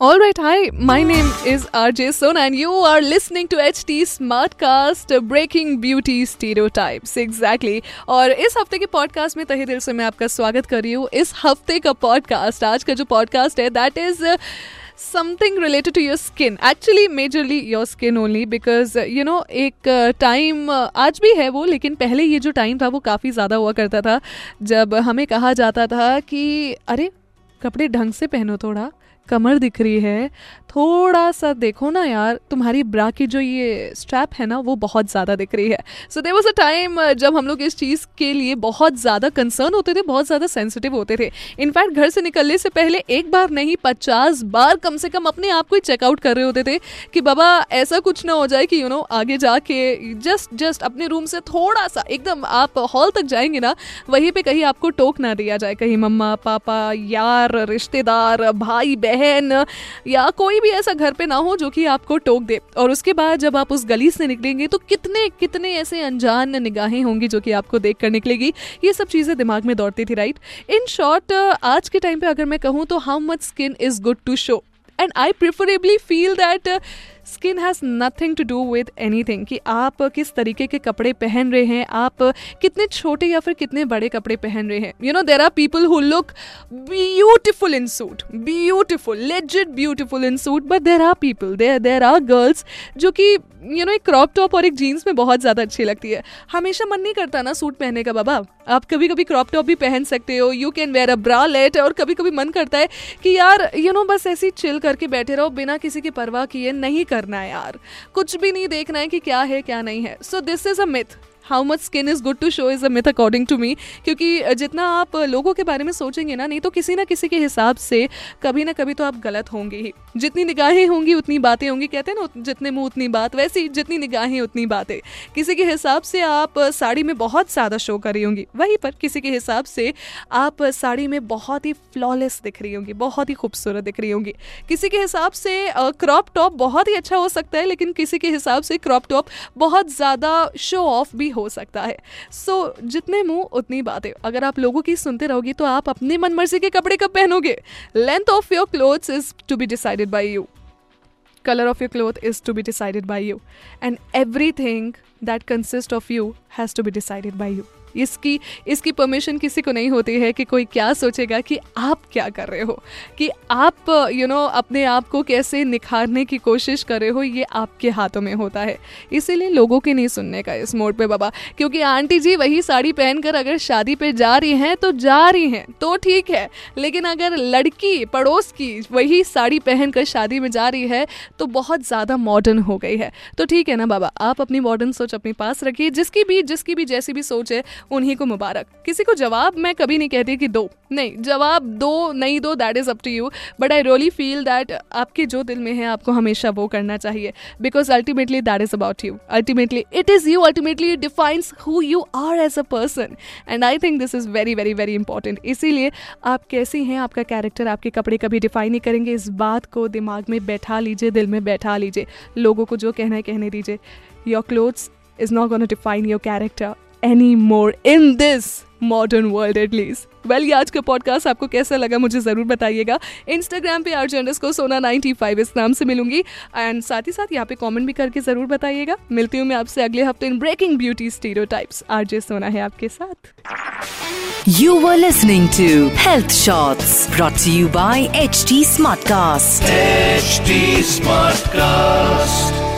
All right, hi. My name is RJ Sona, and you are listening to HT Smartcast, Breaking Beauty Stereotypes. Exactly. और इस हफ़्ते के podcast में तहे दिल से मैं आपका स्वागत कर रही हूँ इस हफ़्ते का पॉडकास्ट आज का जो पॉडकास्ट है that is something related to your skin actually majorly your skin only because you know एक टाइम uh, uh, आज भी है वो लेकिन पहले ये जो टाइम था वो काफ़ी ज़्यादा हुआ करता था जब हमें कहा जाता था कि अरे कपड़े ढंग से पहनो थोड़ा कमर दिख रही है। थोड़ा सा देखो ना यार तुम्हारी ब्रा की जो ये स्ट्रैप है ना वो बहुत ज़्यादा दिख रही है। सो देर वॉज़ अ टाइम जब हम लोग इस चीज़ के लिए बहुत ज़्यादा कंसर्न होते थे बहुत ज़्यादा सेंसिटिव होते थे। इनफैक्ट घर से निकलने से पहले एक बार नहीं पचास बार कम से कम अपने आप को ही चेकआउट कर रहे होते थे कि बाबा ऐसा कुछ ना हो जाए कि यू you नो know, आगे जाके जस्ट जस्ट अपने रूम से थोड़ा सा एकदम आप हॉल तक जाएँगे ना वहीं पर कहीं आपको टोक ना दिया जाए। कहीं मम्मा पापा यार रिश्तेदार भाई बहन या कोई भी ऐसा घर पे ना हो जो कि आपको टोक दे। और उसके बाद जब आप उस गली से निकलेंगे तो कितने कितने ऐसे अनजान निगाहें होंगी जो कि आपको देख कर निकलेगी। ये सब चीज़ें दिमाग में दौड़ती थी राइट इन शॉर्ट आज के टाइम पर अगर मैं कहूँ तो how much skin is good to show and I preferably feel that skin has nothing to do with anything कि आप किस तरीके के कपड़े पहन रहे हैं आप कितने छोटे या फिर कितने बड़े कपड़े पहन रहे हैं। You know there are people who look beautiful in suit beautiful legit beautiful in suit but there are people there there are girls जो कि यू नो एक क्रॉप टॉप और एक जीन्स में बहुत ज़्यादा अच्छी लगती है। हमेशा मन नहीं करता ना सूट पहनने का बाबा। आप कभी कभी क्रॉप टॉप भी पहन सकते हो you can wear a bralette और कभी कभी मन करता है कि यार यू you नो know, बस ऐसी चिल करके बैठे रहो बिना किसी की परवाह किए नहीं करना है यार। कुछ भी नहीं देखना है कि क्या है, क्या नहीं है। So this is a myth how much skin is good to show is a myth according to me क्योंकि जितना आप लोगों के बारे में सोचेंगे ना, नहीं तो किसी ना किसी के हिसाब से कभी ना कभी तो आप गलत होंगे ही। जितनी निगाहें होंगी, उतनी बातें होंगी। कहते हैं ना जितने मुँह, उतनी बात। वैसी जितनी निगाहें, उतनी बातें। किसी के हिसाब से आप साड़ी में बहुत ज़्यादा शो कर रही होंगी। वहीं पर किसी के हिसाब से आप साड़ी में बहुत ही फ्लॉलेस दिख रही होंगी, बहुत ही खूबसूरत दिख रही होंगी। किसी के हिसाब से क्रॉप टॉप बहुत ही अच्छा हो सकता है, लेकिन किसी के हिसाब से क्रॉप टॉप बहुत ज़्यादा शो ऑफ़ भी हो हो सकता है। सो so, जितने मुँह उतनी बातें। अगर आप लोगों की सुनते रहोगी तो आप अपनी मनमर्जी के कपड़े कब पहनोगे? Length of your cloth is to be decided by you colour of your cloth is to be decided by you and everything that consist of you has to be decided by you इसकी इसकी permission किसी को नहीं होती है कि कोई क्या सोचेगा कि आप क्या कर रहे हो। कि आप यू you नो know, अपने आप को कैसे निखारने की कोशिश कर रहे हो ये आपके हाथों में होता है। इसीलिए लोगों के नहीं सुनने का इस मोड पे बाबा। क्योंकि आंटी जी वही साड़ी पहनकर अगर शादी पे जा रही हैं तो जा रही हैं तो ठीक है। लेकिन अगर लड़की पड़ोस की वही साड़ी पहनकर शादी में जा रही है तो बहुत ज़्यादा मॉडर्न हो गई है। तो ठीक है ना बाबा आप अपनी मॉडर्न सोच अपने पास रखिए। जिसकी भी जिसकी भी जैसी भी सोच है उन्हीं को मुबारक। किसी को जवाब मैं कभी नहीं कहती कि दो। नहीं, जवाब दो, नहीं दो that is up to you but I really feel that आपके जो दिल में है, आपको हमेशा वो करना चाहिए। Because ultimately that is about you ultimately it is you ultimately defines who you are as a person and I think this is very very very important इसीलिए आप कैसी हैं, आपका कैरेक्टर आपके कपड़े कभी डिफाइन नहीं करेंगे। इस बात को दिमाग में बैठा लीजिए, दिल में बैठा लीजिए। लोगों को जो कहना है, कहने दीजिए। Your clothes is not gonna define your character any more in this modern world at least well ये आज का पॉडकास्ट आपको कैसा लगा मुझे ज़रूर बताइएगा। इंस्टाग्राम पे आर्जेंडस को सोना 95 इस नाम से मिलूँगी। एंड साथ ही साथ यहाँ पे कमेंट भी करके ज़रूर बताइएगा। मिलती हूँ मैं आपसे अगले हफ़्ते in breaking beauty stereotypes RJ Sona है आपके साथ। You were listening to health shorts brought you by H T Smartcast HT Smartcast.